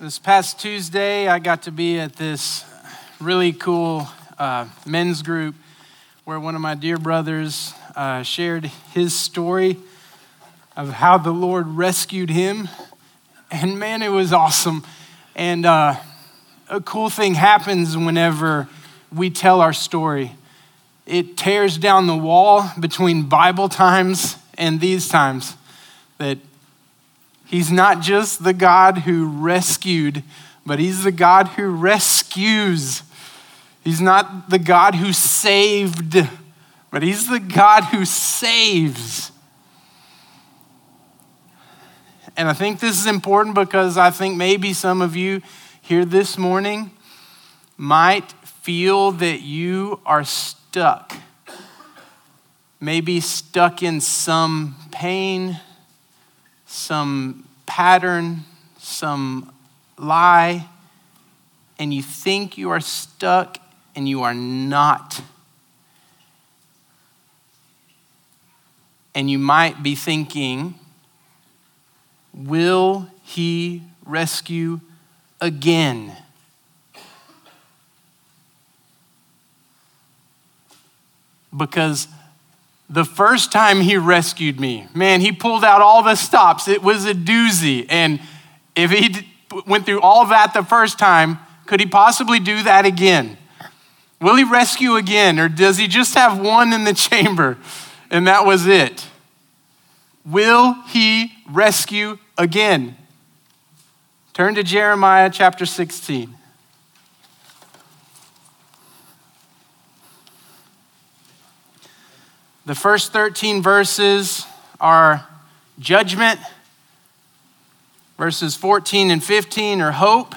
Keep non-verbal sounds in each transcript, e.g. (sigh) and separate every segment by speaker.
Speaker 1: This past Tuesday, I got to be at this really cool uh, men's group where one of my dear brothers uh, shared his story of how the Lord rescued him. And man, it was awesome. And uh, a cool thing happens whenever we tell our story. It tears down the wall between Bible times and these times that He's not just the God who rescued, but He's the God who rescues. He's not the God who saved, but He's the God who saves. And I think this is important because I think maybe some of you here this morning might feel that you are stuck. Maybe stuck in some pain some pattern, some lie, and you think you are stuck and you are not. And you might be thinking, will he rescue again? Because the first time he rescued me, man, he pulled out all the stops. It was a doozy. And if he went through all that the first time, could he possibly do that again? Will he rescue again, or does he just have one in the (laughs) chamber and that was it? Will he rescue again? Turn to Jeremiah chapter 16. The first 13 verses are judgment, verses 14 and 15 are hope.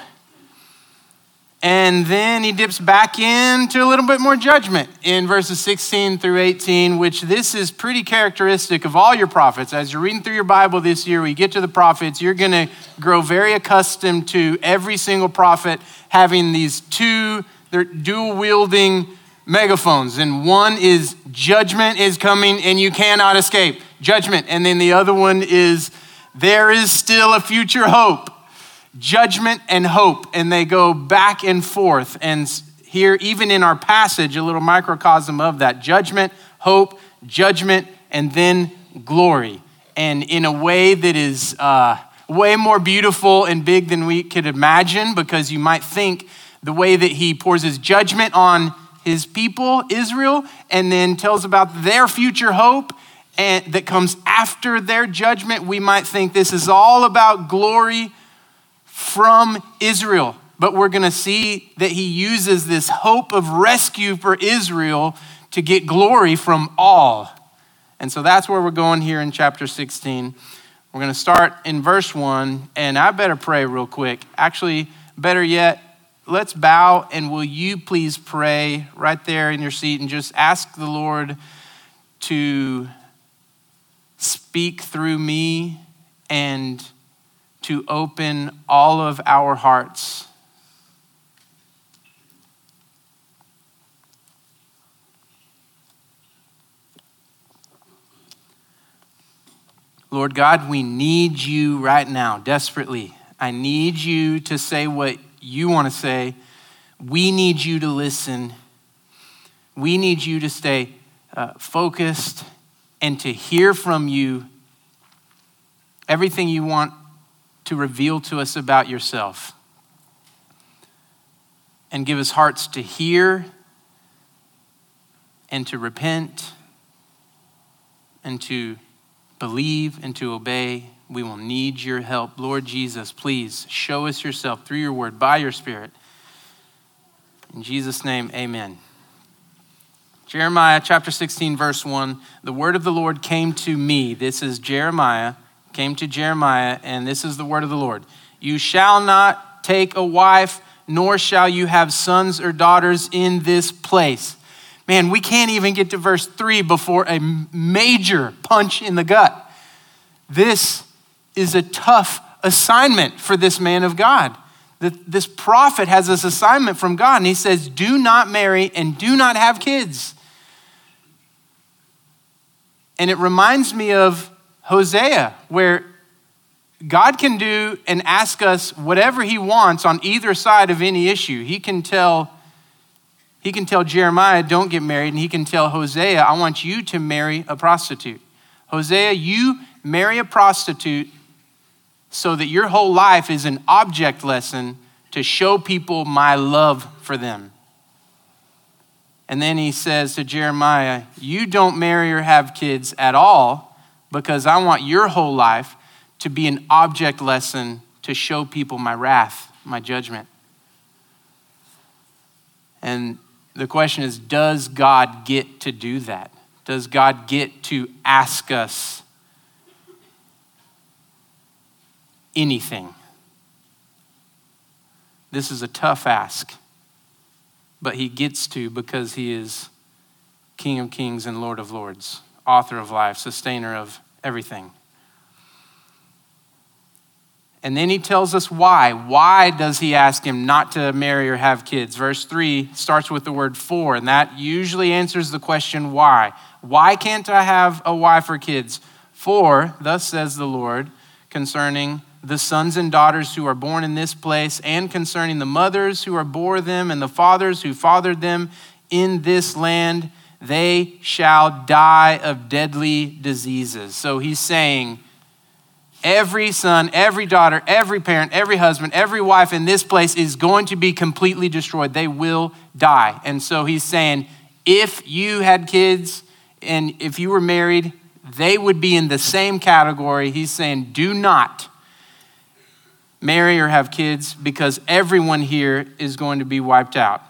Speaker 1: And then he dips back into a little bit more judgment in verses 16 through 18, which this is pretty characteristic of all your prophets. As you're reading through your Bible this year, we get to the prophets, you're going to grow very accustomed to every single prophet having these two, they're dual wielding megaphones, and one is judgment is coming and you cannot escape. Judgment. And then the other one is there is still a future hope. Judgment and hope. And they go back and forth. And here, even in our passage, a little microcosm of that judgment, hope, judgment, and then glory. And in a way that is uh, way more beautiful and big than we could imagine, because you might think the way that he pours his judgment on his people, Israel, and then tells about their future hope and that comes after their judgment. We might think this is all about glory from Israel. But we're going to see that he uses this hope of rescue for Israel to get glory from all. And so that's where we're going here in chapter 16. We're going to start in verse 1, and I better pray real quick. Actually, better yet, let's bow and will you please pray right there in your seat and just ask the Lord to speak through me and to open all of our hearts. Lord God, we need you right now, desperately. I need you to say what you want to say. We need you to listen. We need you to stay uh, focused and to hear from you everything you want to reveal to us about yourself. And give us hearts to hear and to repent and to believe and to obey we will need your help. Lord Jesus, please show us yourself through your word by your spirit. In Jesus' name, amen. Jeremiah chapter 16, verse 1 The word of the Lord came to me. This is Jeremiah, came to Jeremiah, and this is the word of the Lord. You shall not take a wife, nor shall you have sons or daughters in this place. Man, we can't even get to verse 3 before a major punch in the gut. This is a tough assignment for this man of God. That this prophet has this assignment from God, and he says, Do not marry and do not have kids. And it reminds me of Hosea, where God can do and ask us whatever he wants on either side of any issue. He can tell he can tell Jeremiah, don't get married, and he can tell Hosea, I want you to marry a prostitute. Hosea, you marry a prostitute so that your whole life is an object lesson to show people my love for them. And then he says to Jeremiah, You don't marry or have kids at all because I want your whole life to be an object lesson to show people my wrath, my judgment. And the question is Does God get to do that? Does God get to ask us anything? This is a tough ask, but he gets to because he is King of Kings and Lord of Lords, author of life, sustainer of everything. And then he tells us why. Why does he ask him not to marry or have kids? Verse 3 starts with the word for, and that usually answers the question why. Why can't I have a wife or kids? For, thus says the Lord, concerning the sons and daughters who are born in this place, and concerning the mothers who are bore them, and the fathers who fathered them in this land, they shall die of deadly diseases. So he's saying, Every son, every daughter, every parent, every husband, every wife in this place is going to be completely destroyed. They will die. And so he's saying, if you had kids and if you were married, they would be in the same category. He's saying, do not marry or have kids because everyone here is going to be wiped out.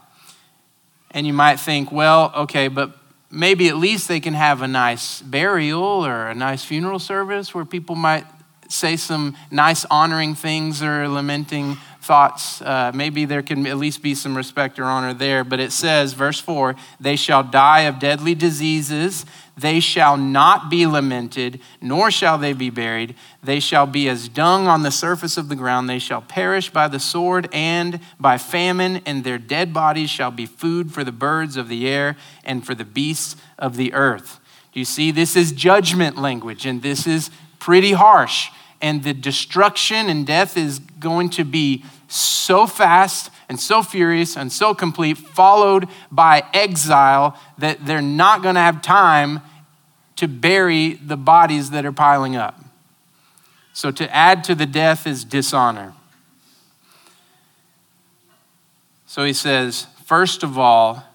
Speaker 1: And you might think, well, okay, but maybe at least they can have a nice burial or a nice funeral service where people might say some nice honoring things or lamenting thoughts. Uh, maybe there can at least be some respect or honor there. But it says, verse 4 they shall die of deadly diseases. They shall not be lamented, nor shall they be buried. They shall be as dung on the surface of the ground. They shall perish by the sword and by famine, and their dead bodies shall be food for the birds of the air and for the beasts of the earth. Do you see? This is judgment language, and this is pretty harsh and the destruction and death is going to be so fast and so furious and so complete, followed by exile, that they're not going to have time to bury the bodies that are piling up. So to add to the death is dishonor. So he says, first of all,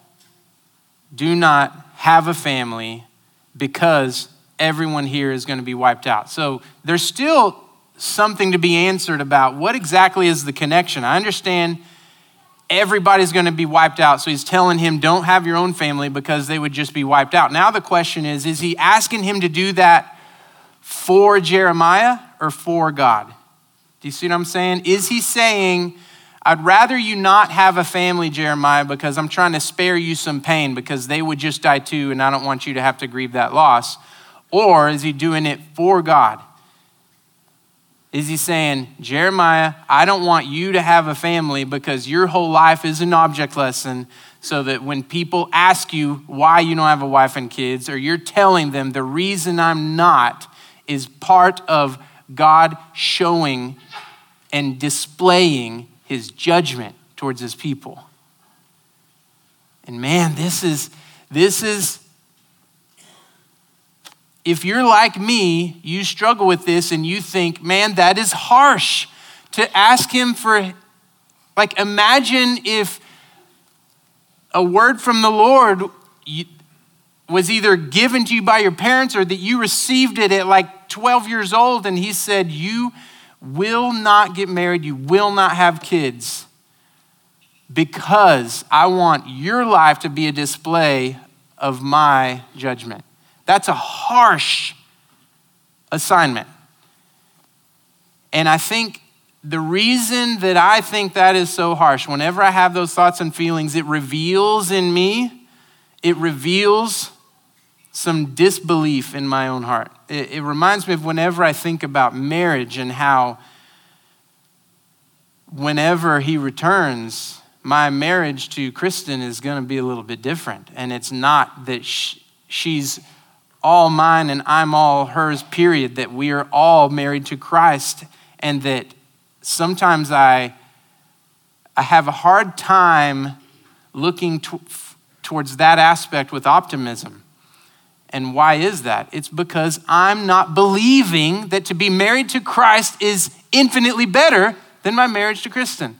Speaker 1: do not have a family because everyone here is going to be wiped out. So there's still something to be answered about what exactly is the connection. I understand everybody's going to be wiped out. So he's telling him, don't have your own family because they would just be wiped out. Now the question is, is he asking him to do that for Jeremiah or for God? Do you see what I'm saying? Is he saying, I'd rather you not have a family, Jeremiah, because I'm trying to spare you some pain because they would just die too, and I don't want you to have to grieve that loss? Or is he doing it for God? Is he saying, Jeremiah, I don't want you to have a family because your whole life is an object lesson, so that when people ask you why you don't have a wife and kids, or you're telling them the reason I'm not is part of God showing and displaying his judgment towards his people. And man, this is this is if you're like me, you struggle with this and you think, man, that is harsh to ask him for, like, imagine if a word from the Lord was either given to you by your parents or that you received it at like 12 years old and he said, You will not get married, you will not have kids because I want your life to be a display of my judgment. That's a harsh assignment. And I think the reason that I think that is so harsh, whenever I have those thoughts and feelings, it reveals in me, it reveals some disbelief in my own heart. It, it, reminds me of whenever I think about marriage and how, whenever he returns, my marriage to Kristen is going to be a little bit different. And it's not that she, she's all mine and I'm all hers, period, that we are all married to Christ. and that sometimes I, I have a hard time looking to, towards that aspect with optimism. And why is that? It's because I'm not believing that to be married to Christ is infinitely better than my marriage to Kristen.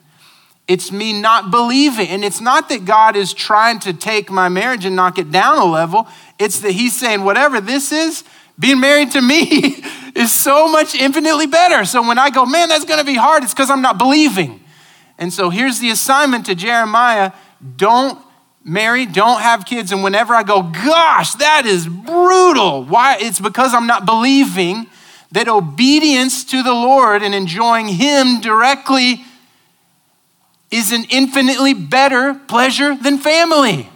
Speaker 1: It's me not believing. And it's not that God is trying to take my marriage and knock it down a level. It's that He's saying, whatever this is, being married to me (laughs) is so much infinitely better. So when I go, man, that's going to be hard, it's because I'm not believing. And so here's the assignment to Jeremiah don't marry, don't have kids. And whenever I go, gosh, that is brutal. Why? It's because I'm not believing that obedience to the Lord and enjoying Him directly is an infinitely better pleasure than family.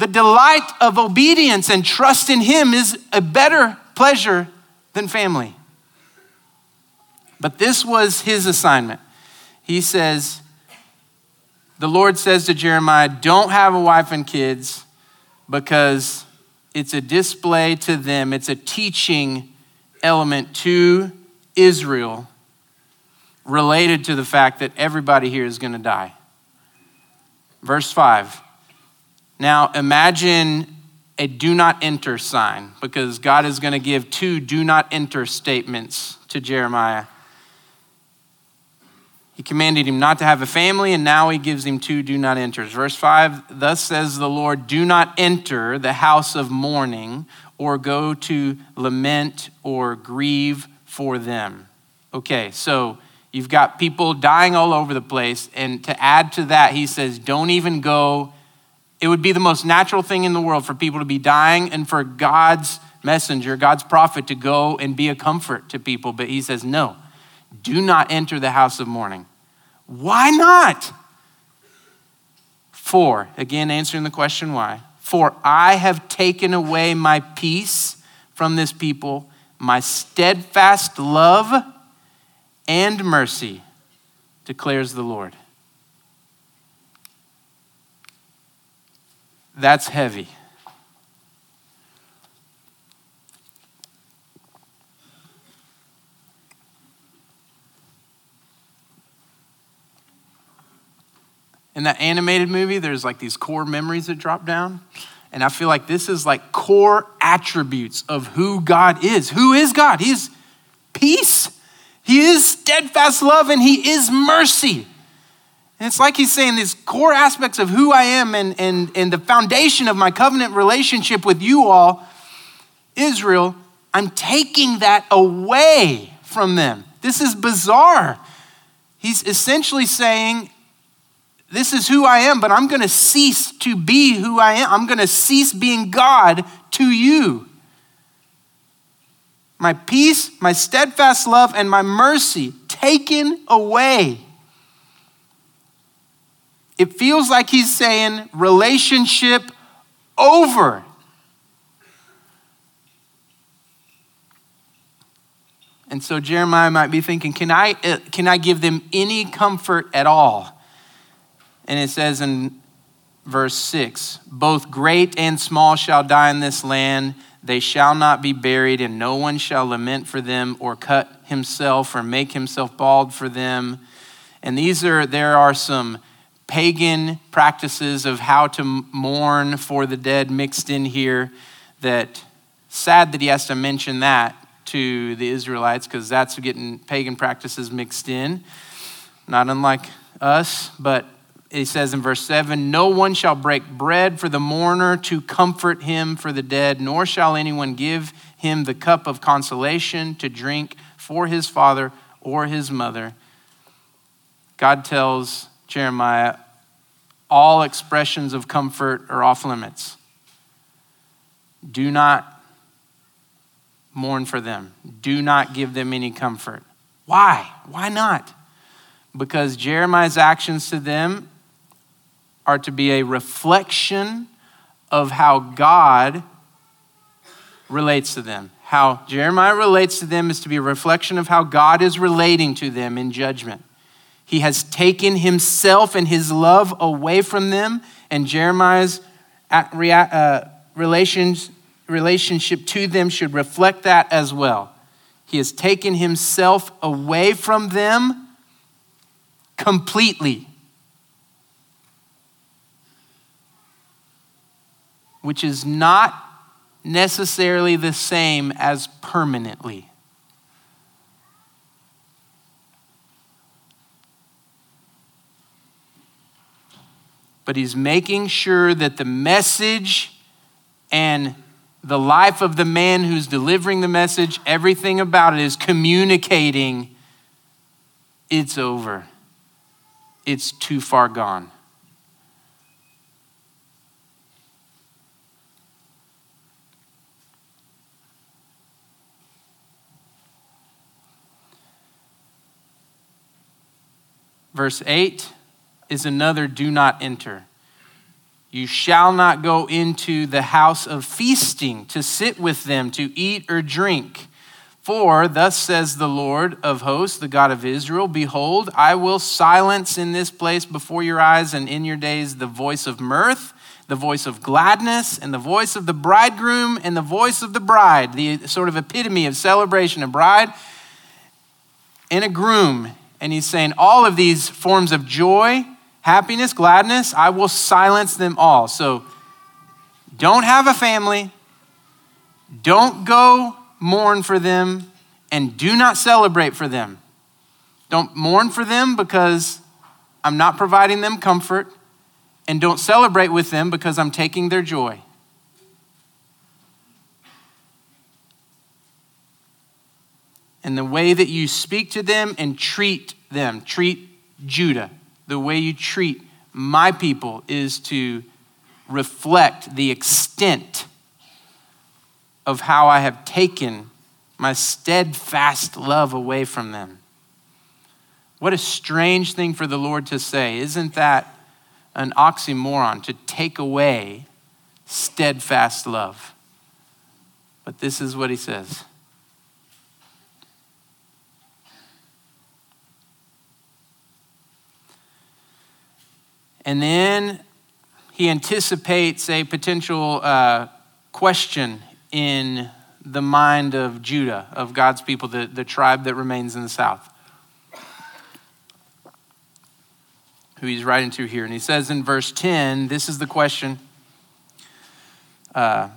Speaker 1: The delight of obedience and trust in Him is a better pleasure than family. But this was his assignment. He says, The Lord says to Jeremiah, Don't have a wife and kids because it's a display to them, it's a teaching element to Israel related to the fact that everybody here is going to die. Verse 5. Now imagine a do not enter sign because God is going to give two do not enter statements to Jeremiah. He commanded him not to have a family, and now he gives him two do not enters. Verse 5 Thus says the Lord, Do not enter the house of mourning, or go to lament or grieve for them. Okay, so you've got people dying all over the place, and to add to that, he says, Don't even go. It would be the most natural thing in the world for people to be dying and for God's messenger, God's prophet, to go and be a comfort to people. But he says, No, do not enter the house of mourning. Why not? For, again, answering the question why. For I have taken away my peace from this people, my steadfast love and mercy, declares the Lord. That's heavy. in that animated movie, there's like these core memories that drop down. And I feel like this is like core attributes of who God is. Who is God? He is peace, He is steadfast love, and He is mercy. And it's like He's saying these core aspects of who I am and, and, and the foundation of my covenant relationship with you all, Israel, I'm taking that away from them. This is bizarre. He's essentially saying, this is who I am, but I'm going to cease to be who I am. I'm going to cease being God to you. My peace, my steadfast love, and my mercy taken away. It feels like he's saying relationship over. And so Jeremiah might be thinking, can I, uh, can I give them any comfort at all? And it says in verse 6 Both great and small shall die in this land. They shall not be buried, and no one shall lament for them or cut himself or make himself bald for them. And these are, there are some pagan practices of how to mourn for the dead mixed in here that sad that he has to mention that to the Israelites because that's getting pagan practices mixed in. Not unlike us, but he says in verse 7 No one shall break bread for the mourner to comfort him for the dead, nor shall anyone give him the cup of consolation to drink for his father or his mother. God tells Jeremiah, all expressions of comfort are off limits. Do not mourn for them, do not give them any comfort. Why? Why not? Because Jeremiah's actions to them are to be a reflection of how God relates to them. How Jeremiah relates to them is to be a reflection of how God is relating to them in judgment. He has taken himself and his love away from them, and Jeremiah's uh, relationship to them should reflect that as well. He has taken himself away from them completely. Which is not necessarily the same as permanently. But he's making sure that the message and the life of the man who's delivering the message, everything about it is communicating it's over, it's too far gone. Verse 8 is another do not enter. You shall not go into the house of feasting to sit with them to eat or drink. For thus says the Lord of hosts, the God of Israel Behold, I will silence in this place before your eyes and in your days the voice of mirth, the voice of gladness, and the voice of the bridegroom and the voice of the bride, the sort of epitome of celebration, a bride and a groom. And he's saying all of these forms of joy happiness, gladness, I will silence them all. So don't have a family, don't go mourn for them, and do not celebrate for them. Don't mourn for them because I'm not providing them comfort, and don't celebrate with them because I'm taking their joy. And the way that you speak to them and treat them, treat Judah the way you treat my people is to reflect the extent of how I have taken my steadfast love away from them. What a strange thing for the Lord to say. Isn't that an oxymoron to take away steadfast love? But this is what he says. And then he anticipates a potential uh, question in the mind of Judah, of God's people, the, the tribe that remains in the south, who he's writing to here. And he says in verse 10, this is the question. Uh,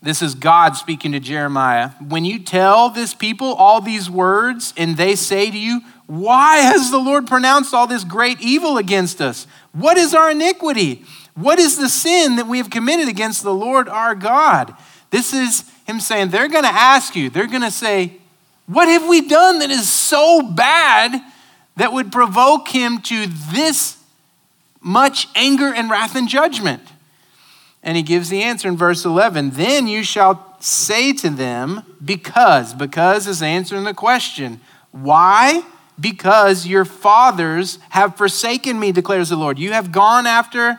Speaker 1: this is God speaking to Jeremiah. When you tell this people all these words and they say to you, Why has the Lord pronounced all this great evil against us? What is our iniquity? What is the sin that we have committed against the Lord our God? This is him saying, they're going to ask you, they're going to say, What have we done that is so bad that would provoke him to this much anger and wrath and judgment? And he gives the answer in verse 11 Then you shall say to them, Because, because is answering the question. Why? Because your fathers have forsaken me, declares the Lord. You have gone after,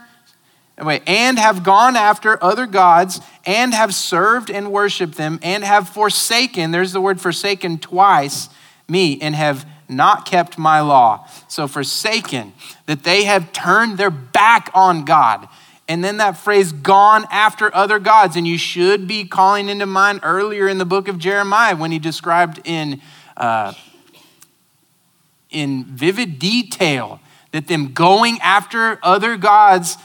Speaker 1: wait, and have gone after other gods, and have served and worshiped them, and have forsaken, there's the word forsaken twice, me, and have not kept my law. So forsaken, that they have turned their back on God. And then that phrase, gone after other gods. And you should be calling into mind earlier in the book of Jeremiah when he described in. Uh, in vivid detail that them going after other gods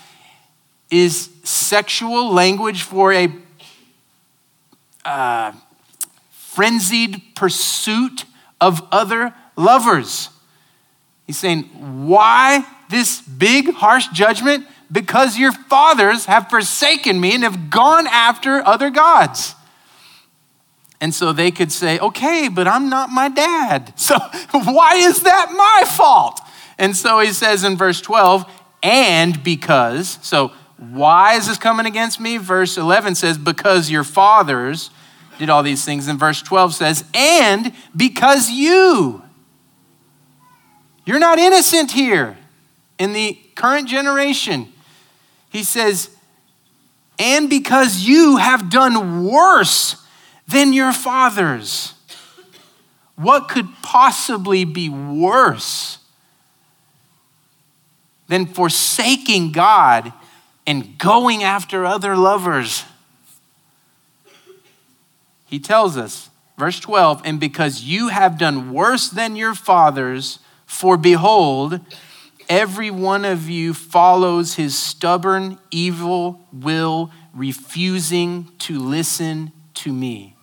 Speaker 1: is sexual language for a uh, frenzied pursuit of other lovers. He's saying, Why this big, harsh judgment? Because your fathers have forsaken me and have gone after other gods. And so they could say, okay, but I'm not my dad. (laughs) So why is that my fault? And so he says in verse 12, and because, so why is this coming against me? Verse 11 says, because your fathers did all these things. And verse 12 says, and because you. You're not innocent here in the current generation. He says, and because you have done worse than your fathers. What could possibly be worse than forsaking God and going after other lovers? He tells us Verse 12, and because you have done worse than your fathers, for behold, every one of you follows his stubborn, evil will, refusing to listen to me.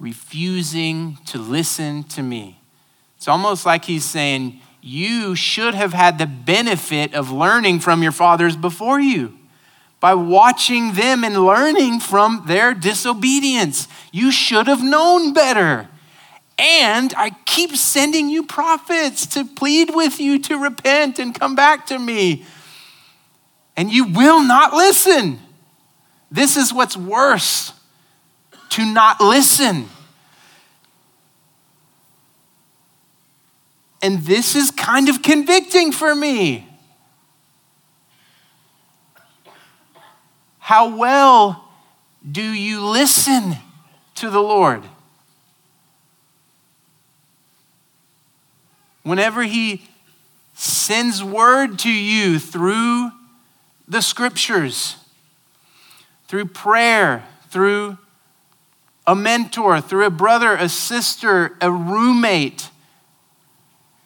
Speaker 1: Refusing to listen to me. It's almost like he's saying, You should have had the benefit of learning from your fathers before you by watching them and learning from their disobedience. You should have known better. And I keep sending you prophets to plead with you to repent and come back to me. And you will not listen. This is what's worse to not listen. And this is kind of convicting for me. How well do you listen to the Lord? Whenever He sends word to you through the scriptures, through prayer, through a mentor, through a brother, a sister, a roommate,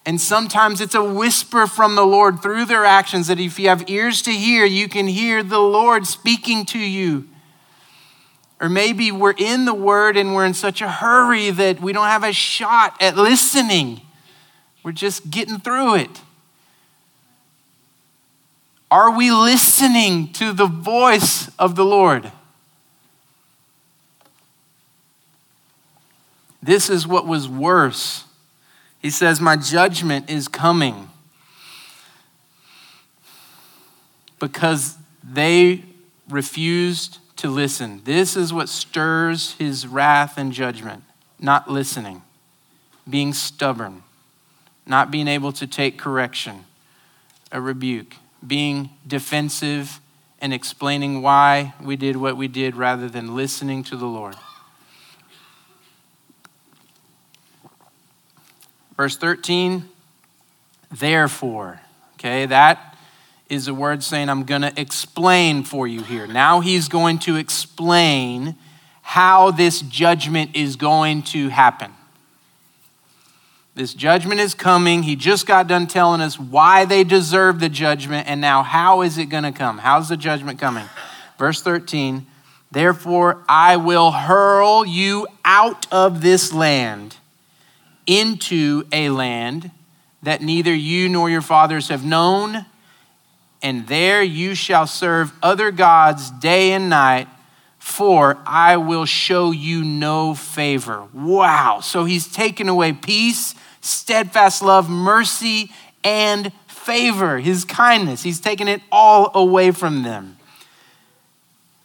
Speaker 1: and sometimes it's a whisper from the Lord through their actions that if you have ears to hear, you can hear the Lord speaking to you. Or maybe we're in the Word and we're in such a hurry that we don't have a shot at listening. We're just getting through it. Are we listening to the voice of the Lord? This is what was worse he says, My judgment is coming because they refused to listen. This is what stirs his wrath and judgment not listening, being stubborn, not being able to take correction, a rebuke, being defensive and explaining why we did what we did rather than listening to the Lord. Verse 13, therefore. Okay, that is a word saying, I'm going to explain for you here. Now he's going to explain how this judgment is going to happen. This judgment is coming. He just got done telling us why they deserve the judgment, and now how is it going to come? How's the judgment coming? Verse 13 Therefore, I will hurl you out of this land into a land that neither you nor your fathers have known, and there you shall serve other gods day and night, for I will show you no favor. Wow. So he's taken away peace, steadfast love, mercy, and favor, his kindness. He's taken it all away from them.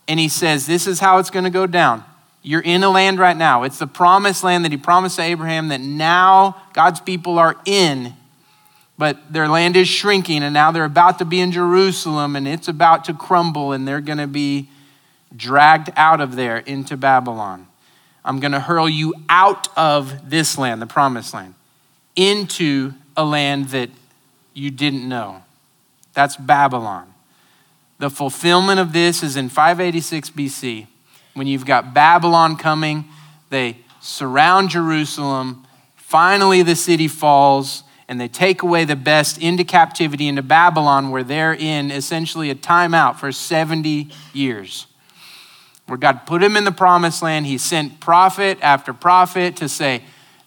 Speaker 1: And he says, This is how it's going to go down. You're in a land right now. It's the promised land that he promised to Abraham that now God's people are in, but their land is shrinking, and now they're about to be in Jerusalem, and it's about to crumble, and they're going to be dragged out of there into Babylon. I'm going to hurl you out of this land, the promised land, into a land that you didn't know. That's Babylon. The fulfillment of this is in 586 BC when you've got Babylon coming, they surround Jerusalem. Finally, the city falls, and they take away the best into captivity into Babylon, where they're in essentially a timeout for 70 years. Where God put him in the promised land, he sent prophet after prophet to say,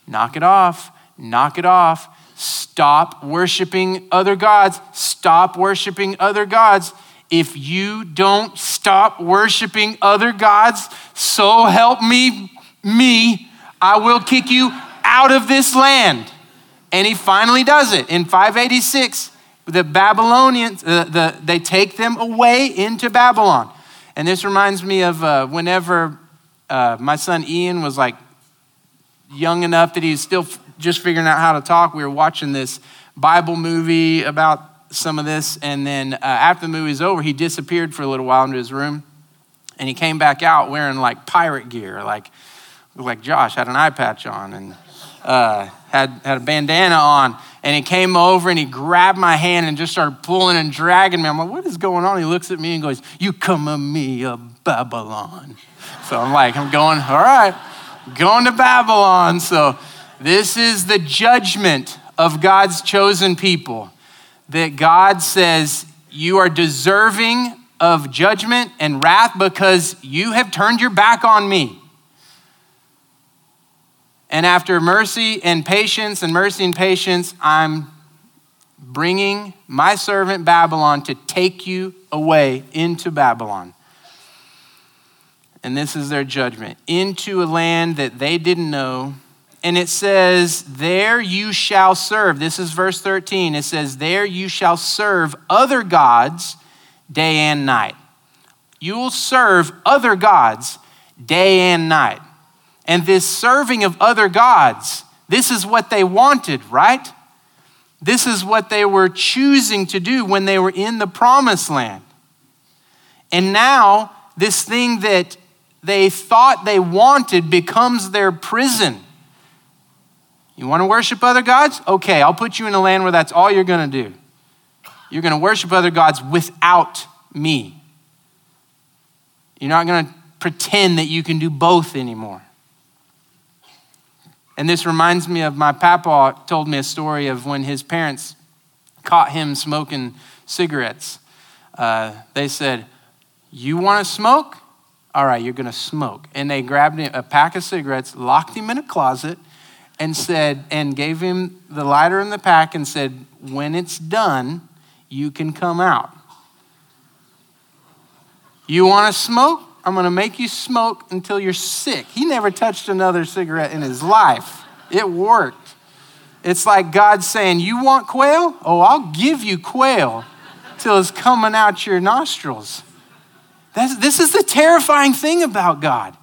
Speaker 1: Knock it off, knock it off, stop worshiping other gods, stop worshiping other gods if you don't stop worshiping other gods, so help me, me, I will kick you out of this land. And he finally does it. In 586, the Babylonians, uh, the, they take them away into Babylon. And this reminds me of uh, whenever uh, my son Ian was like young enough that he's still f- just figuring out how to talk. We were watching this Bible movie about some of this. And then uh, after the movie was over, he disappeared for a little while into his room. And he came back out wearing like pirate gear, like, like Josh had an eye patch on and uh, had, had a bandana on. And he came over and he grabbed my hand and just started pulling and dragging me. I'm like, what is going on? He looks at me and goes, You come of me of Babylon. So I'm like, I'm going, all right, going to Babylon. So, this is the judgment of God's chosen people that God says, You are deserving of judgment and wrath because you have turned your back on me. And after mercy and patience and mercy and patience, I'm bringing my servant Babylon to take you away into Babylon. And this is their judgment into a land that they didn't know. And it says, There you shall serve. This is verse 13. It says, There you shall serve other gods day and night. You will serve other gods day and night. And this serving of other gods, this is what they wanted, right? This is what they were choosing to do when they were in the promised land. And now, this thing that they thought they wanted becomes their prison. You want to worship other gods? Okay, I'll put you in a land where that's all you're going to do. You're going to worship other gods without me. You're not going to pretend that you can do both anymore. And this reminds me of my papa told me a story of when his parents caught him smoking cigarettes. Uh, they said, You want to smoke? All right, you're going to smoke. And they grabbed a pack of cigarettes, locked him in a closet, and said, and gave him the lighter in the pack and said, When it's done, you can come out. You want to smoke? I'm going to make you smoke until you're sick. He never touched another cigarette in his life. It worked. It's like God saying, You want quail? Oh, I'll give you quail till it's coming out your nostrils. This is the terrifying thing about God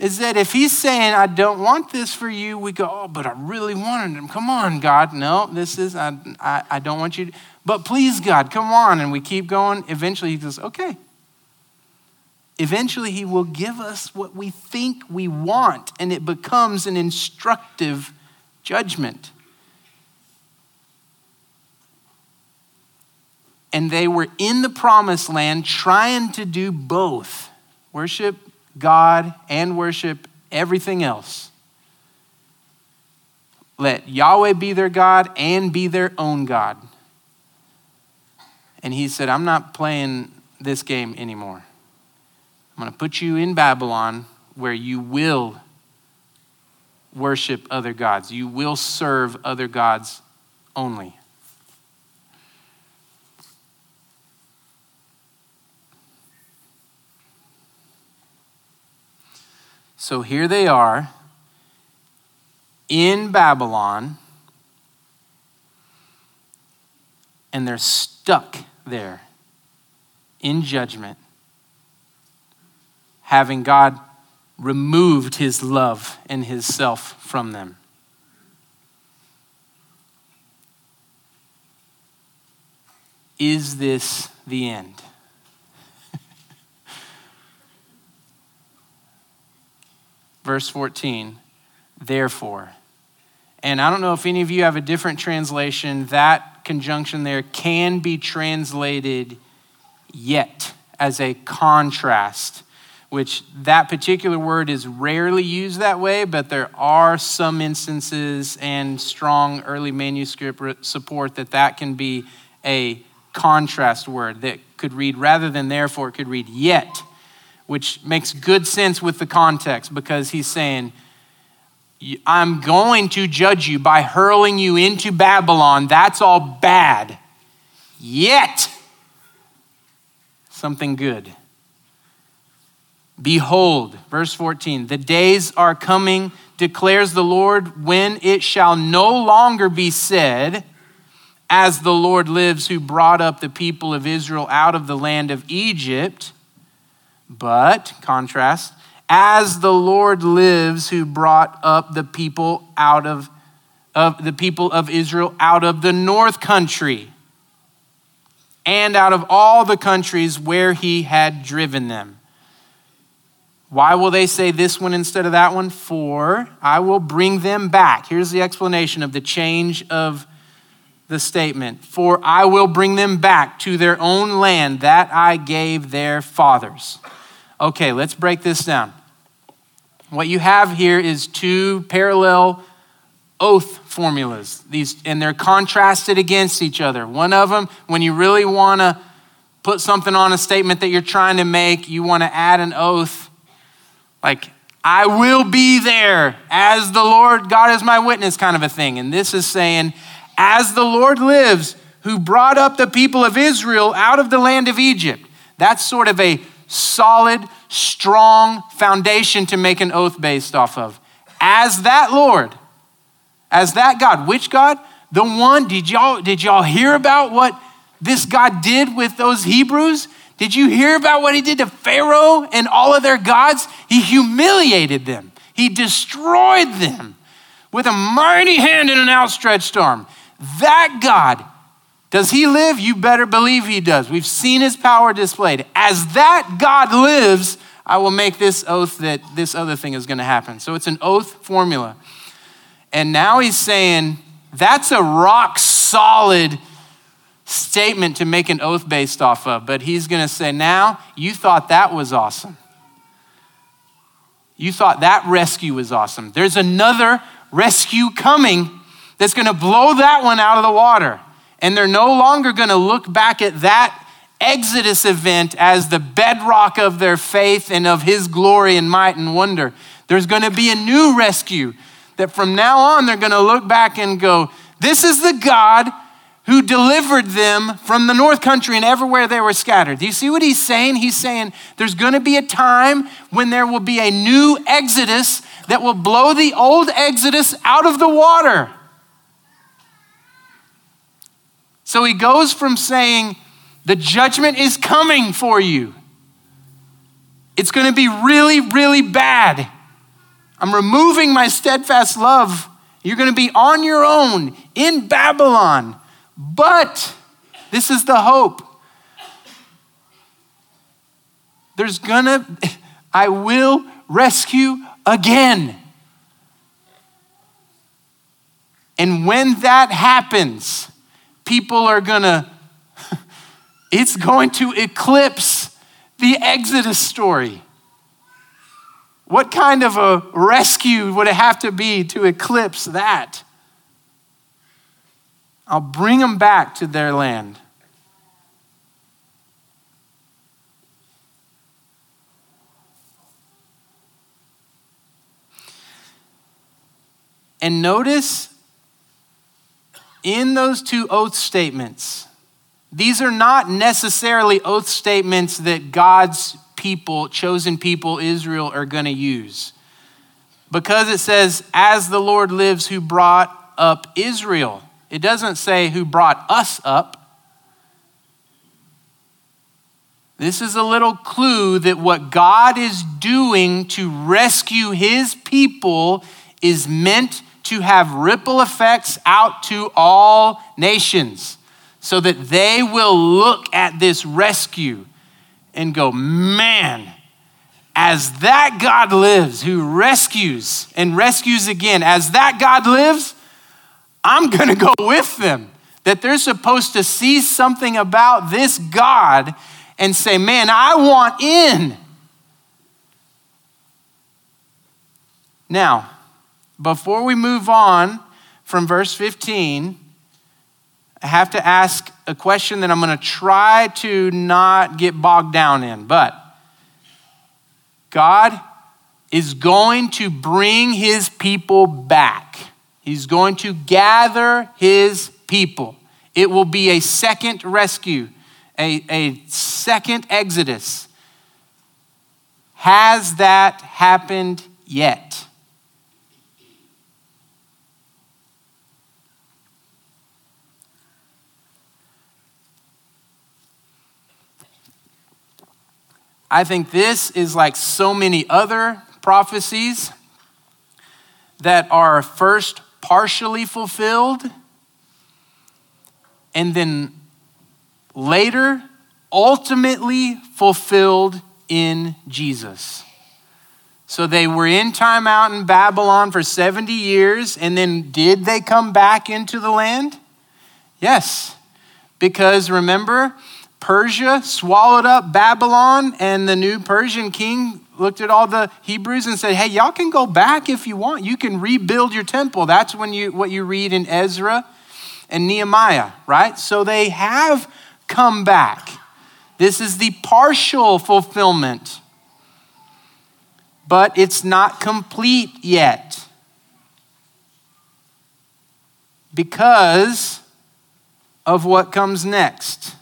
Speaker 1: is that if he's saying, I don't want this for you, we go, oh, but I really wanted him. Come on, God. No, this is, I, I, I don't want you to, but please, God, come on. And we keep going. Eventually he goes, okay, Eventually, He will give us what we think we want, and it becomes an instructive judgment. And they were in the promised land trying to do both worship God and worship everything else. Let Yahweh be their God and be their own God. And he said, I'm not playing this game anymore. I'm going to put you in Babylon where you will worship other gods. You will serve other gods only. So here they are in Babylon, and they're stuck there in judgment having God removed his love and his self from them. Is this the end? Verse 14, therefore. And I don't know if any of you have a different translation. That conjunction there can be translated yet as a contrast which that particular word is rarely used that way, but there are some instances and strong early manuscript support that that can be a contrast word that could read rather than therefore, it could read yet, which makes good sense with the context because he's saying, I'm going to judge you by hurling you into Babylon. That's all bad. Yet, something good. Behold, verse 14, the days are coming, declares the Lord, when it shall no longer be said, as the Lord lives, who brought up the people of Israel out of the land of Egypt, but, contrast, as the Lord lives, who brought up the people out of, of the people of Israel out of the north country and out of all the countries where he had driven them. Why will they say this one instead of that one? For I will bring them back. Here's the explanation of the change of the statement. For I will bring them back to their own land that I gave their fathers. Okay, let's break this down. What you have here is two parallel oath formulas. These and they're contrasted against each other. One of them, when you really want to put something on a statement that you're trying to make, you want to add an oath like I will be there as the Lord God is my witness kind of a thing. And this is saying as the Lord lives who brought up the people of Israel out of the land of Egypt. That's sort of a solid, strong foundation to make an oath based off of. As that Lord, as that God, which God? The one, did y'all, did y'all hear about what this God did with those Hebrews? Did you hear about what he did to Pharaoh and all of their gods? He humiliated them, he destroyed them with a mighty hand and an outstretched arm. That God, does he live? You better believe he does. We've seen his power displayed. As that God lives, I will make this oath that this other thing is going to happen. So it's an oath formula. And now he's saying that's a rock solid statement to make an oath based off of. But he's going to say, now you thought that was awesome. You thought that rescue was awesome. There's another rescue coming that's going to blow that one out of the water. And they're no longer going to look back at that Exodus event as the bedrock of their faith and of his glory and might and wonder. There's going to be a new rescue that from now on they're going to look back and go, This is the God who delivered them from the north country and everywhere they were scattered. Do you see what he's saying? He's saying there's going to be a time when there will be a new Exodus that will blow the old Exodus out of the water. So he goes from saying, The judgment is coming for you. It's going to be really, really bad. I'm removing my steadfast love. You're going to be on your own in Babylon. But this is the hope. There's going to, I will rescue again. And when that happens, people are gonna, (laughs) it's going to eclipse the Exodus story. What kind of a rescue would it have to be to eclipse that? I'll bring them back to their land. And notice in those two oath statements, these are not necessarily oath statements that God's people, chosen people, Israel, are going to use. Because it says, as the Lord lives who brought up Israel. It doesn't say who brought us up. This is a little clue that what God is doing to rescue his people is meant to have ripple effects out to all nations so that they will look at this rescue and go, man, as that God lives who rescues and rescues again, as that God lives, I'm (laughs) to go with them. That they're supposed to see something about this God and say, man, I want in. Now, before we move on from verse 15, I have to ask a question that I'm going to try to not get bogged down in. But God is going to bring his people back, he's going to gather his people. It will be a second rescue, a, a second exodus. Has that happened yet? I think this is like so many other prophecies that are first partially fulfilled and then later ultimately fulfilled in Jesus. So they were in time out in Babylon for 70 years, and then did they come back into the land? Yes. Because remember, Persia swallowed up Babylon, and the new Persian king looked at all the Hebrews and said, hey, y'all can go back if you want. You can rebuild your temple. That's when you, what you read in Ezra and Nehemiah, right? So they have come back. This is the partial fulfillment, but it's not complete yet. Because of what comes next.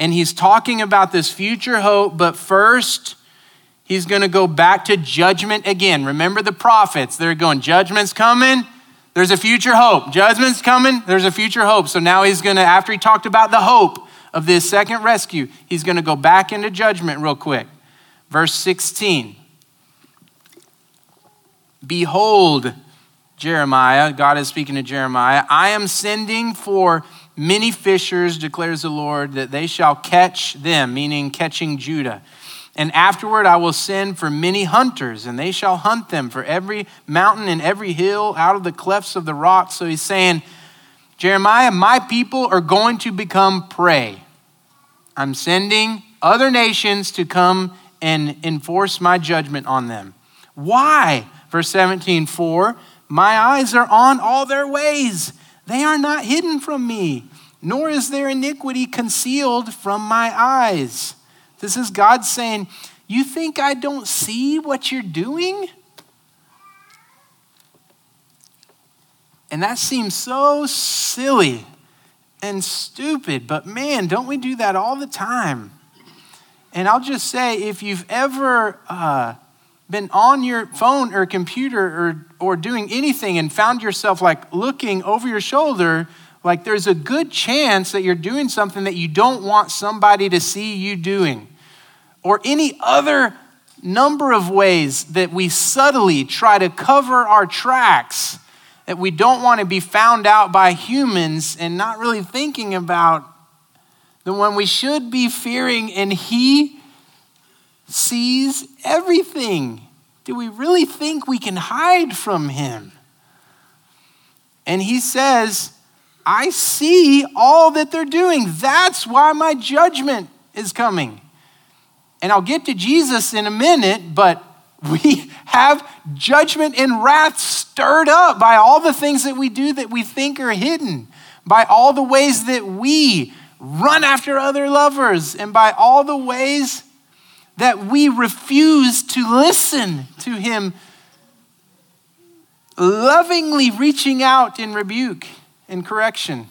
Speaker 1: And he's talking about this future hope, but first, he's going to go back to judgment again. Remember the prophets, they're going, judgment's coming, there's a future hope. Judgment's coming, there's a future hope. So now he's going to, after he talked about the hope of this second rescue, he's going to go back into judgment real quick. Verse 16 Behold, Jeremiah, God is speaking to Jeremiah, I am sending for many fishers, declares the Lord, that they shall catch them, meaning catching Judah. And afterward, I will send for many hunters, and they shall hunt them for every mountain and every hill out of the clefts of the rocks. So he's saying, Jeremiah, my people are going to become prey. I'm sending other nations to come and enforce my judgment on them. Why? Verse 17, for my eyes are on all their ways. They are not hidden from me, nor is their iniquity concealed from my eyes. This is God saying, You think I don't see what you're doing? And that seems so silly and stupid, but man, don't we do that all the time? And I'll just say if you've ever uh, been on your phone or computer or, or doing anything and found yourself like looking over your shoulder, like there's a good chance that you're doing something that you don't want somebody to see you doing. Or any other number of ways that we subtly try to cover our tracks, that we don't want to be found out by humans and not really thinking about the one we should be fearing, and He sees everything. Do we really think we can hide from him? And he says, I see all that they're doing. That's why my judgment is coming. And I'll get to Jesus in a minute, but (laughs) we have judgment and wrath stirred up by all the things that we do that we think are hidden, by all the ways that we run after other lovers, and by all the ways that we refuse to listen to him lovingly reaching out in rebuke and correction.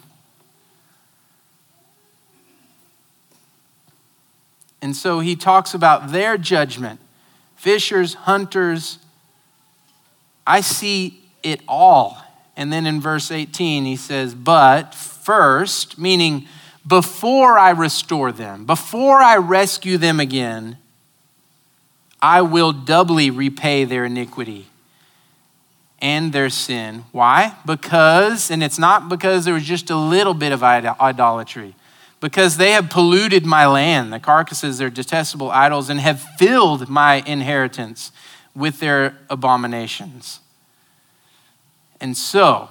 Speaker 1: And so he talks about their judgment fishers, hunters. I see it all. And then in verse 18, he says, But first, meaning before I restore them, before I rescue them again, I will doubly repay their iniquity and their sin. Why? Because, and it's not because there was just a little bit of idolatry, because they have polluted my land, the carcasses, their detestable idols, and have filled my inheritance with their abominations. And so,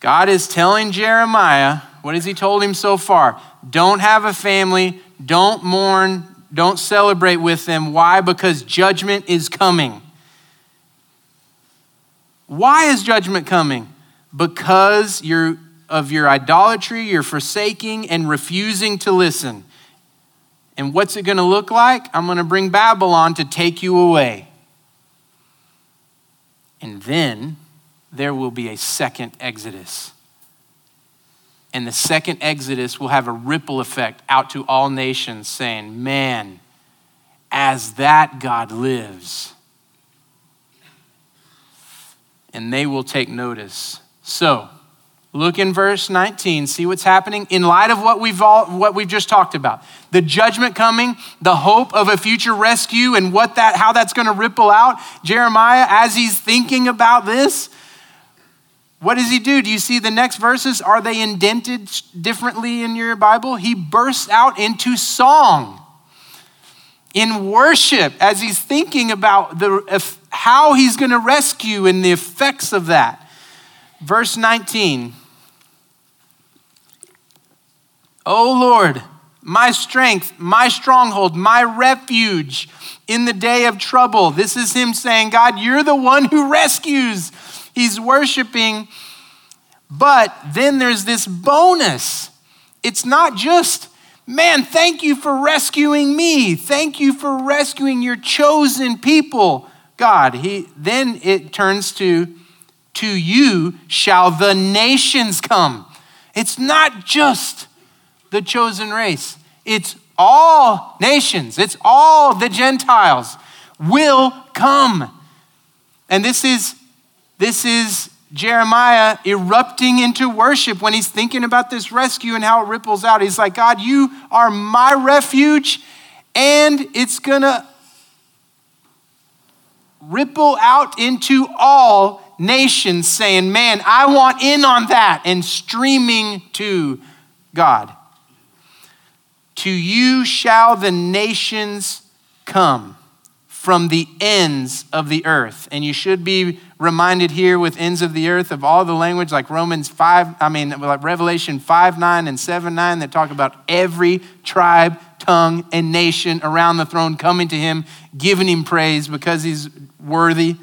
Speaker 1: God is telling Jeremiah, what has he told him so far? Don't have a family, don't mourn, don't celebrate with them. Why? Because judgment is coming. Why is judgment coming? Because you're, of your idolatry, you're forsaking and refusing to listen. And what's it going to look like? I'm going to bring Babylon to take you away. And then there will be a second Exodus. And the second Exodus will have a ripple effect out to all nations, saying, Man, as that God lives. And they will take notice. So, look in verse 19, see what's happening in light of what we've all what we've just talked about. The judgment coming, the hope of a future rescue and what that how that's going to ripple out. Jeremiah as he's thinking about this, what does he do? Do you see the next verses? Are they indented differently in your Bible? He bursts out into song in worship as he's thinking about the, how he's going to rescue and the effects of that. Verse 19 Oh Lord, my strength, my stronghold, my refuge in the day of trouble. This is him saying, God, you're the one who rescues. He's worshiping. But then there's this bonus. It's not just, man, thank you for rescuing me. Thank you for rescuing your chosen people. God, he then it turns to to you shall the nations come. It's not just the chosen race. It's all nations. It's all the Gentiles will come. And this is this is Jeremiah erupting into worship when he's thinking about this rescue and how it ripples out. He's like, God, you are my refuge, and it's going to ripple out into all nations, saying, Man, I want in on that, and streaming to God. To you shall the nations come from the ends of the earth. And you should be reminded here with ends of the earth of all the language like Romans 5, I mean, like Revelation 5 9 and 7 9 that talk about every tribe, tongue, and nation around the throne coming to him, giving him praise because he's worthy.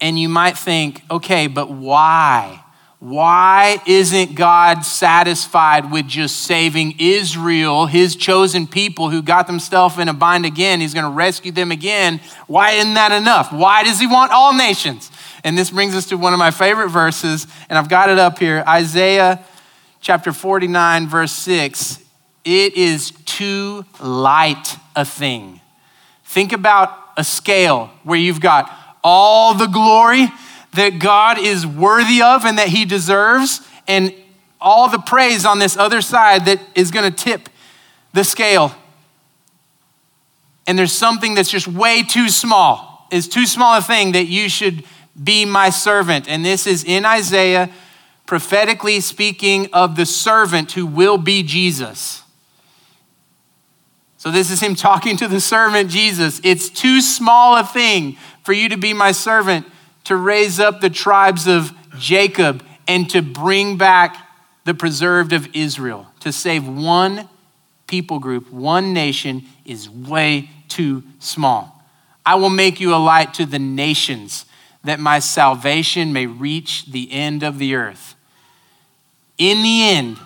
Speaker 1: And you might think, okay, but why? Why isn't God satisfied with just saving Israel, his chosen people who got themselves in a bind again? He's going to rescue them again. Why isn't that enough? Why does he want all nations? And this brings us to one of my favorite verses, and I've got it up here Isaiah chapter 49, verse 6. It is too light a thing. Think about a scale where you've got all the glory that God is worthy of and that he deserves, and all the praise on this other side that is going to tip the scale. And there's something that's just way too small, is too small a thing that you should be my servant. And this is in Isaiah, prophetically speaking of the servant who will be Jesus. So, this is him (laughs) talking to the servant Jesus. It's too small a thing for you to be my servant to raise up the tribes of Jacob and to bring back the preserved of Israel. To save one people group, one nation, is way too small. I will make you a light to the nations that my salvation may reach the end of the earth. In the end,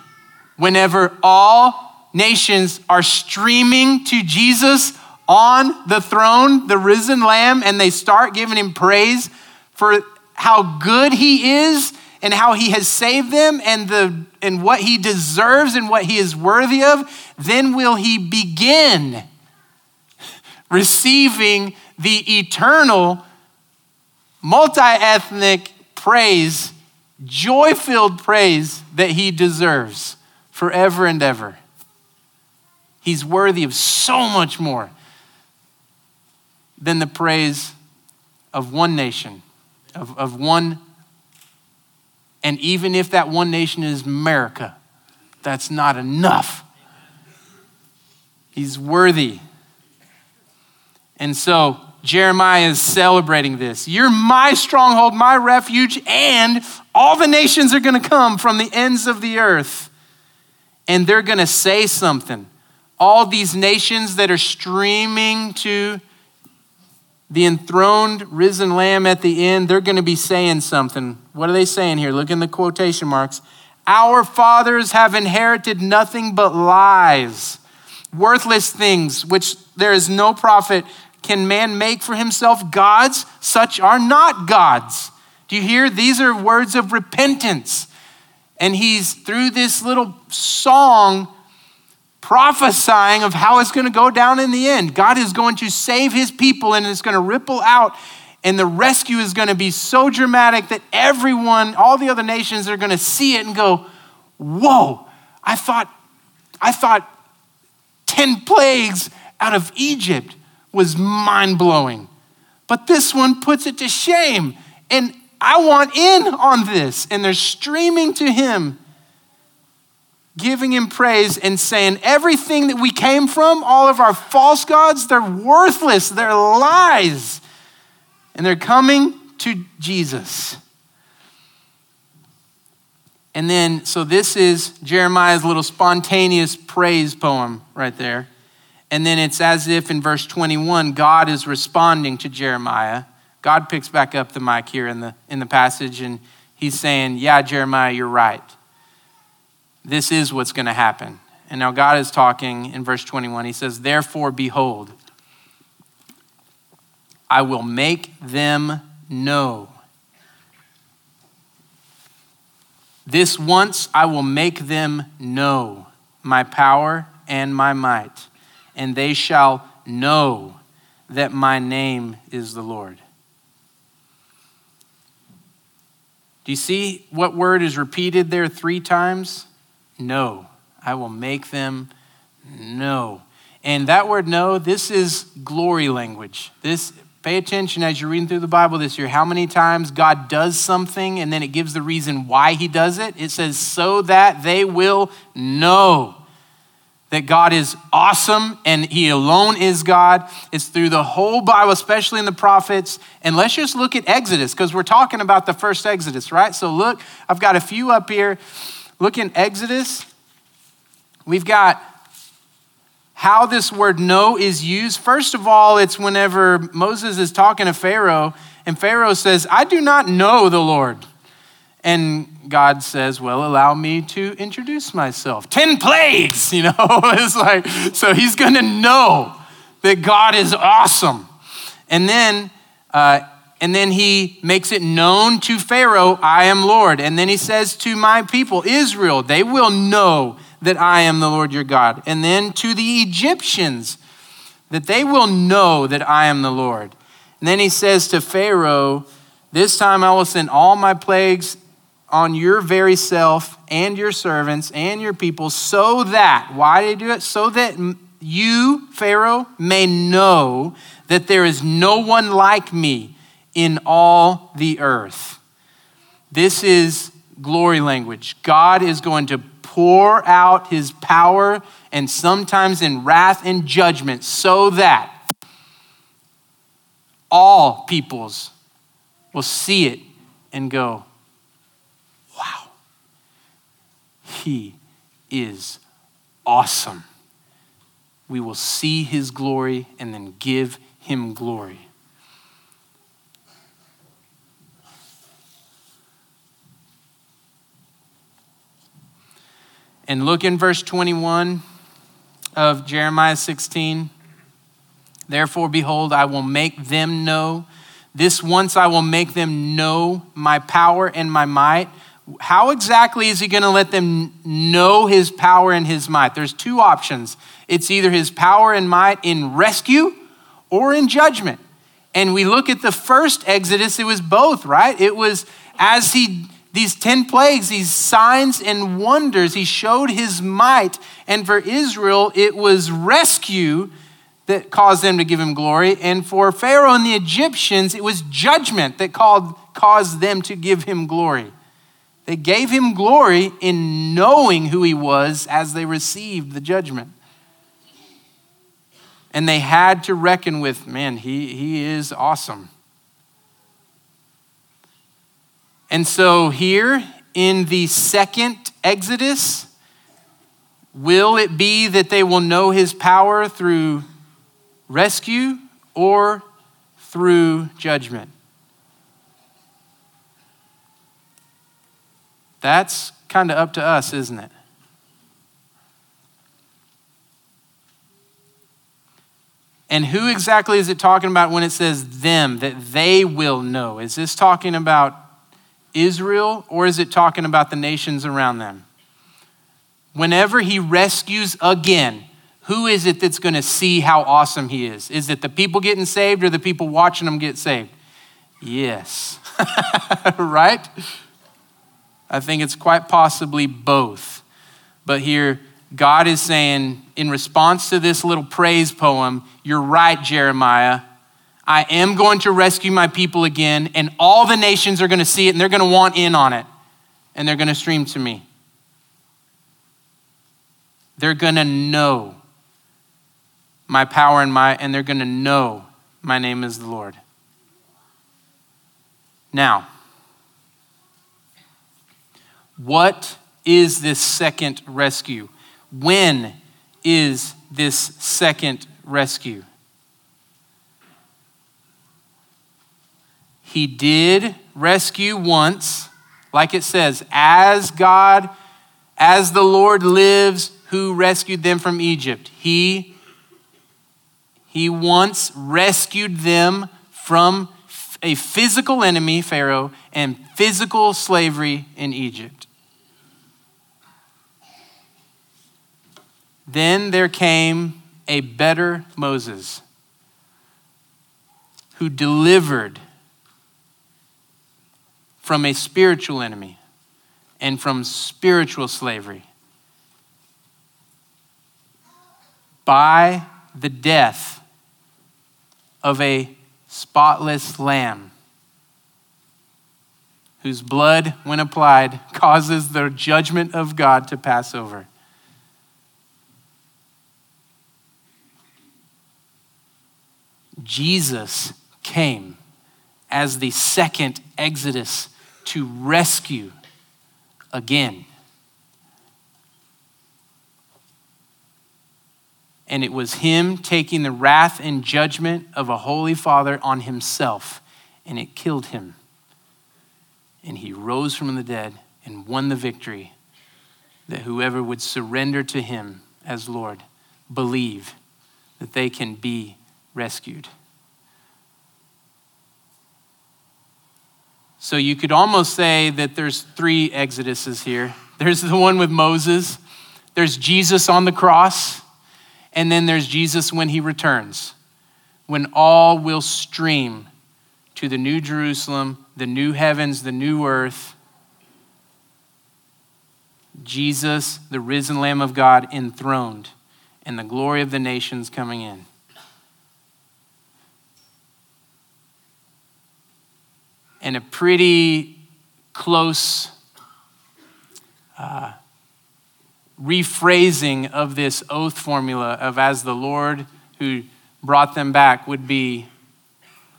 Speaker 1: whenever all nations are streaming to Jesus on the throne, the risen lamb, and they start giving him praise for how good he is and how he has saved them and, the, and what he deserves and what he is worthy of, then will he begin receiving the eternal, multi ethnic praise, joy filled praise that he deserves forever and ever. He's worthy of so much more than the praise of one nation of, of one, and even if that one nation is America, that's not enough. He's worthy. And so Jeremiah is celebrating this. You're my stronghold, my refuge, and all the nations are going to come from the ends of the earth. And they're going to say something. All these nations that are streaming to the enthroned risen lamb at the end, they're going to be saying something. What are they saying here? Look in the quotation marks. Our fathers have inherited nothing but lies, worthless things, which there is no profit. Can man make for himself gods? Such are not gods. Do you hear? These are words of repentance. And he's, through this little song, prophesying of how it's going to go down in the end. God is going to save his people and it's going to ripple out. And the rescue is going to be so dramatic that everyone, all the other nations, are going to see it and go, Whoa, I thought, I thought 10 plagues out of Egypt was mind blowing. But this one puts it to shame. And I want in on this. And they're streaming to him giving him praise and saying everything that we came from, all of our false gods, they're worthless, they're lies. And they're coming to Jesus. And then, so this is Jeremiah's little spontaneous praise poem right there. And then it's as if in verse 21, God is responding to Jeremiah. God picks back up the mic here in the, in the passage and he's saying, Yeah, Jeremiah, you're right. This is what's going to happen. And now God is talking in verse 21. He says, Therefore, behold, I will make them know. This once I will make them know my power and my might, and they shall know that my name is the Lord. Do you see what word is repeated there three times? No. I will make them know. And that word know, this is glory language. This pay attention as you're reading through the Bible this year how many times God does something and then it gives the reason why he does it. It says so that they will know that God is awesome and He alone is God. It's through the whole Bible, especially in the prophets. And let's just look at Exodus because we're talking about the first Exodus, right? So look, I've got a few up here. Look in Exodus. We've got how this word know is used. First of all, it's whenever Moses is talking to Pharaoh, and Pharaoh says, I do not know the Lord. And God says, Well, allow me to introduce myself. 10 plagues, (laughs) you know? (laughs) it's like, so he's gonna know that God is awesome. And then, uh, and then he makes it known to Pharaoh, I am Lord. And then he says to my people, Israel, they will know that I am the Lord your God. And then to the Egyptians, that they will know that I am the Lord. And then he says to Pharaoh, This time I will send all my plagues on your very self and your servants and your people, so that, why did he do it? So that you, Pharaoh, may know that there is no one like me in all the earth. This is glory language. God is going to pour out his power and sometimes in wrath and judgment so that all peoples will see it and go, wow, He is awesome. We will see his glory and then give him glory. And look in verse 21 of Jeremiah 16. Therefore, behold, I will make them know. This once I will make them know my power and my might how exactly is he going to let them know his power and his might? There's two options. It's either his power and might in rescue or in judgment. And we look at the first Exodus, it was both, right? It was as he, these 10 plagues, these signs and wonders, he showed his might. And for Israel, it was rescue that caused them to give him glory. And for Pharaoh and the Egyptians, it was judgment that called, caused them to give him glory. They gave him glory in knowing who he was as they received the judgment. And they had to reckon with, man, he, he is awesome. And so, here in the second Exodus, will it be that they will know his power through rescue or through judgment? That's kind of up to us, isn't it? And who exactly is it talking about when it says them, that they will know? Is this talking about Israel or is it talking about the nations around them? Whenever he rescues again, who is it that's going to see how awesome he is? Is it the people getting saved or the people watching them get saved? Yes. (laughs) right? I think it's quite possibly both. But here, God is saying, in response to this little praise poem, You're right, Jeremiah. I am going to rescue my people again, and all the nations are going to see it, and they're going to want in on it, and they're going to stream to me. They're going to know my power and my, and they're going to know my name is the Lord. Now, What is this second rescue? When is this second rescue? He did rescue once, like it says, as God, as the Lord lives, who rescued them from Egypt. He, he once rescued them from a physical enemy, Pharaoh, and physical slavery in Egypt. Then there came a better Moses who delivered from a spiritual enemy and from spiritual slavery by the death of a spotless lamb whose blood, when applied, (laughs) causes the judgment of God to pass over. Jesus came as the second Exodus to rescue again. And it was him taking the wrath and judgment of a holy father on himself, and it killed him. And he rose from the dead and won the victory that whoever would surrender to him as Lord, believe that they can be rescued. So you could almost say that there's three exoduses here. There's the one with Moses, there's Jesus on the cross, and then there's Jesus when he returns, when all will stream to the new Jerusalem, the new heavens, the new earth. Jesus, the risen Lamb of God, enthroned, and the glory of the nations coming in. And a pretty close uh, rephrasing of this oath formula of as the Lord who brought them back would be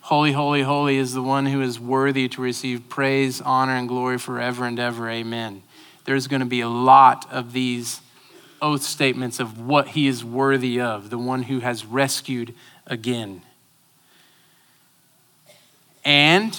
Speaker 1: Holy, holy, holy is the one who is worthy to receive praise, honor, and glory forever and ever. Amen. There's going to be a lot of these oath statements of what he is worthy of, the one who has rescued again. And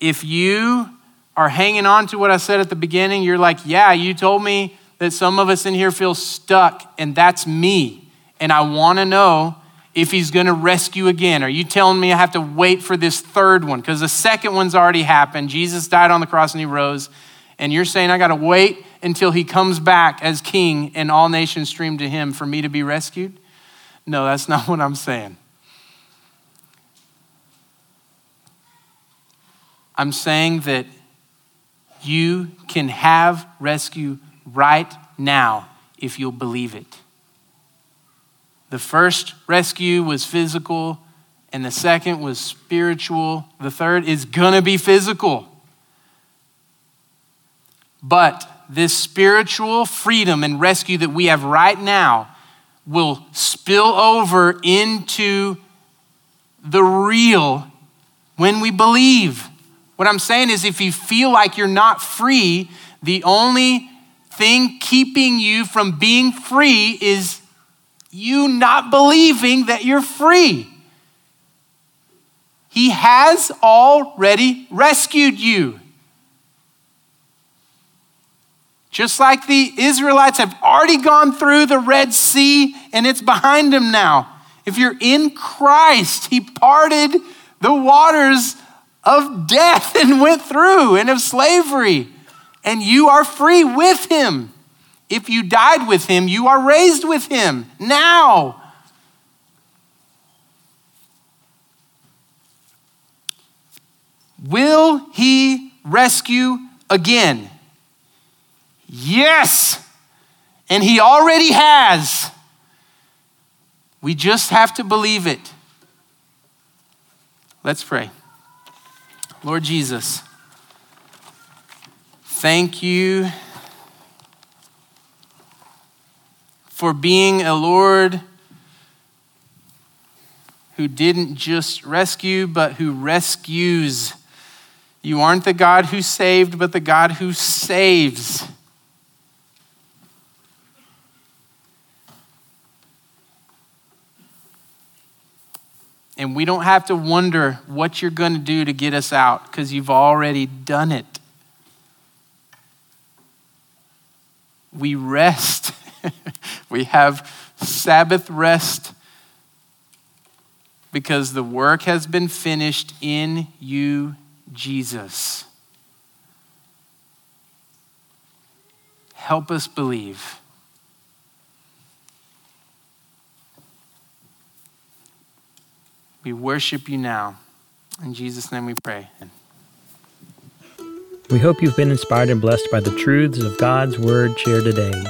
Speaker 1: if you are hanging on to what I said at the beginning, you're like, yeah, you told me that some of us in here feel stuck, and that's me. And I want to know if he's going to rescue again. Are you telling me I have to wait for this third one? Because the second one's already happened. Jesus died on the cross and he rose. And you're saying I got to wait until he comes back as king and all nations stream to him for me to be rescued? No, that's not (laughs) what I'm saying. I'm saying that you can have rescue right now if you'll believe it. The first rescue was physical, and the second was spiritual. The third is gonna be physical. But this spiritual freedom and rescue that we have right now will spill over into the real when we believe. What I'm saying is, if you feel like you're not free, the only thing keeping you from being free is you not believing that you're free. He has already rescued you. Just like the Israelites have already gone through the Red Sea and it's behind them now. If you're in Christ, He parted the waters of death and went through and of slavery. And you are free with him. If you died with him, you are raised with him now. Will he rescue again? Yes. And he already has. We just have to believe it. Let's pray. Lord Jesus, thank you for being a Lord who didn't just rescue, but who rescues You aren't the God who saved, but the God who saves. And we don't have to wonder what you're going to do to get us out because you've already done it. We rest. (laughs) we have Sabbath rest because the work has been finished in you, Jesus. Help us believe. We worship you now. In Jesus' name we pray.
Speaker 2: We hope you've been inspired and blessed by the truths of God's Word shared today.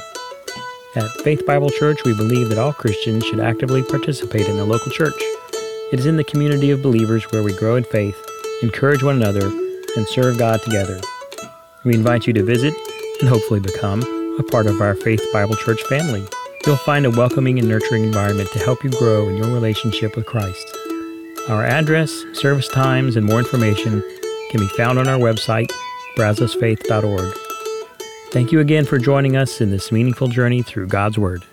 Speaker 2: At Faith Bible Church, we believe that all Christians should actively participate in the local church. It is in the community of believers where we grow in faith, encourage one another, and serve God together. We invite you to visit and hopefully become a part of our Faith Bible Church family. You'll find a welcoming and nurturing environment to help you grow in your relationship with Christ. Our address, service times, and more information can be found on our website, brazosfaith.org. Thank you again for joining us in this meaningful journey through God's Word.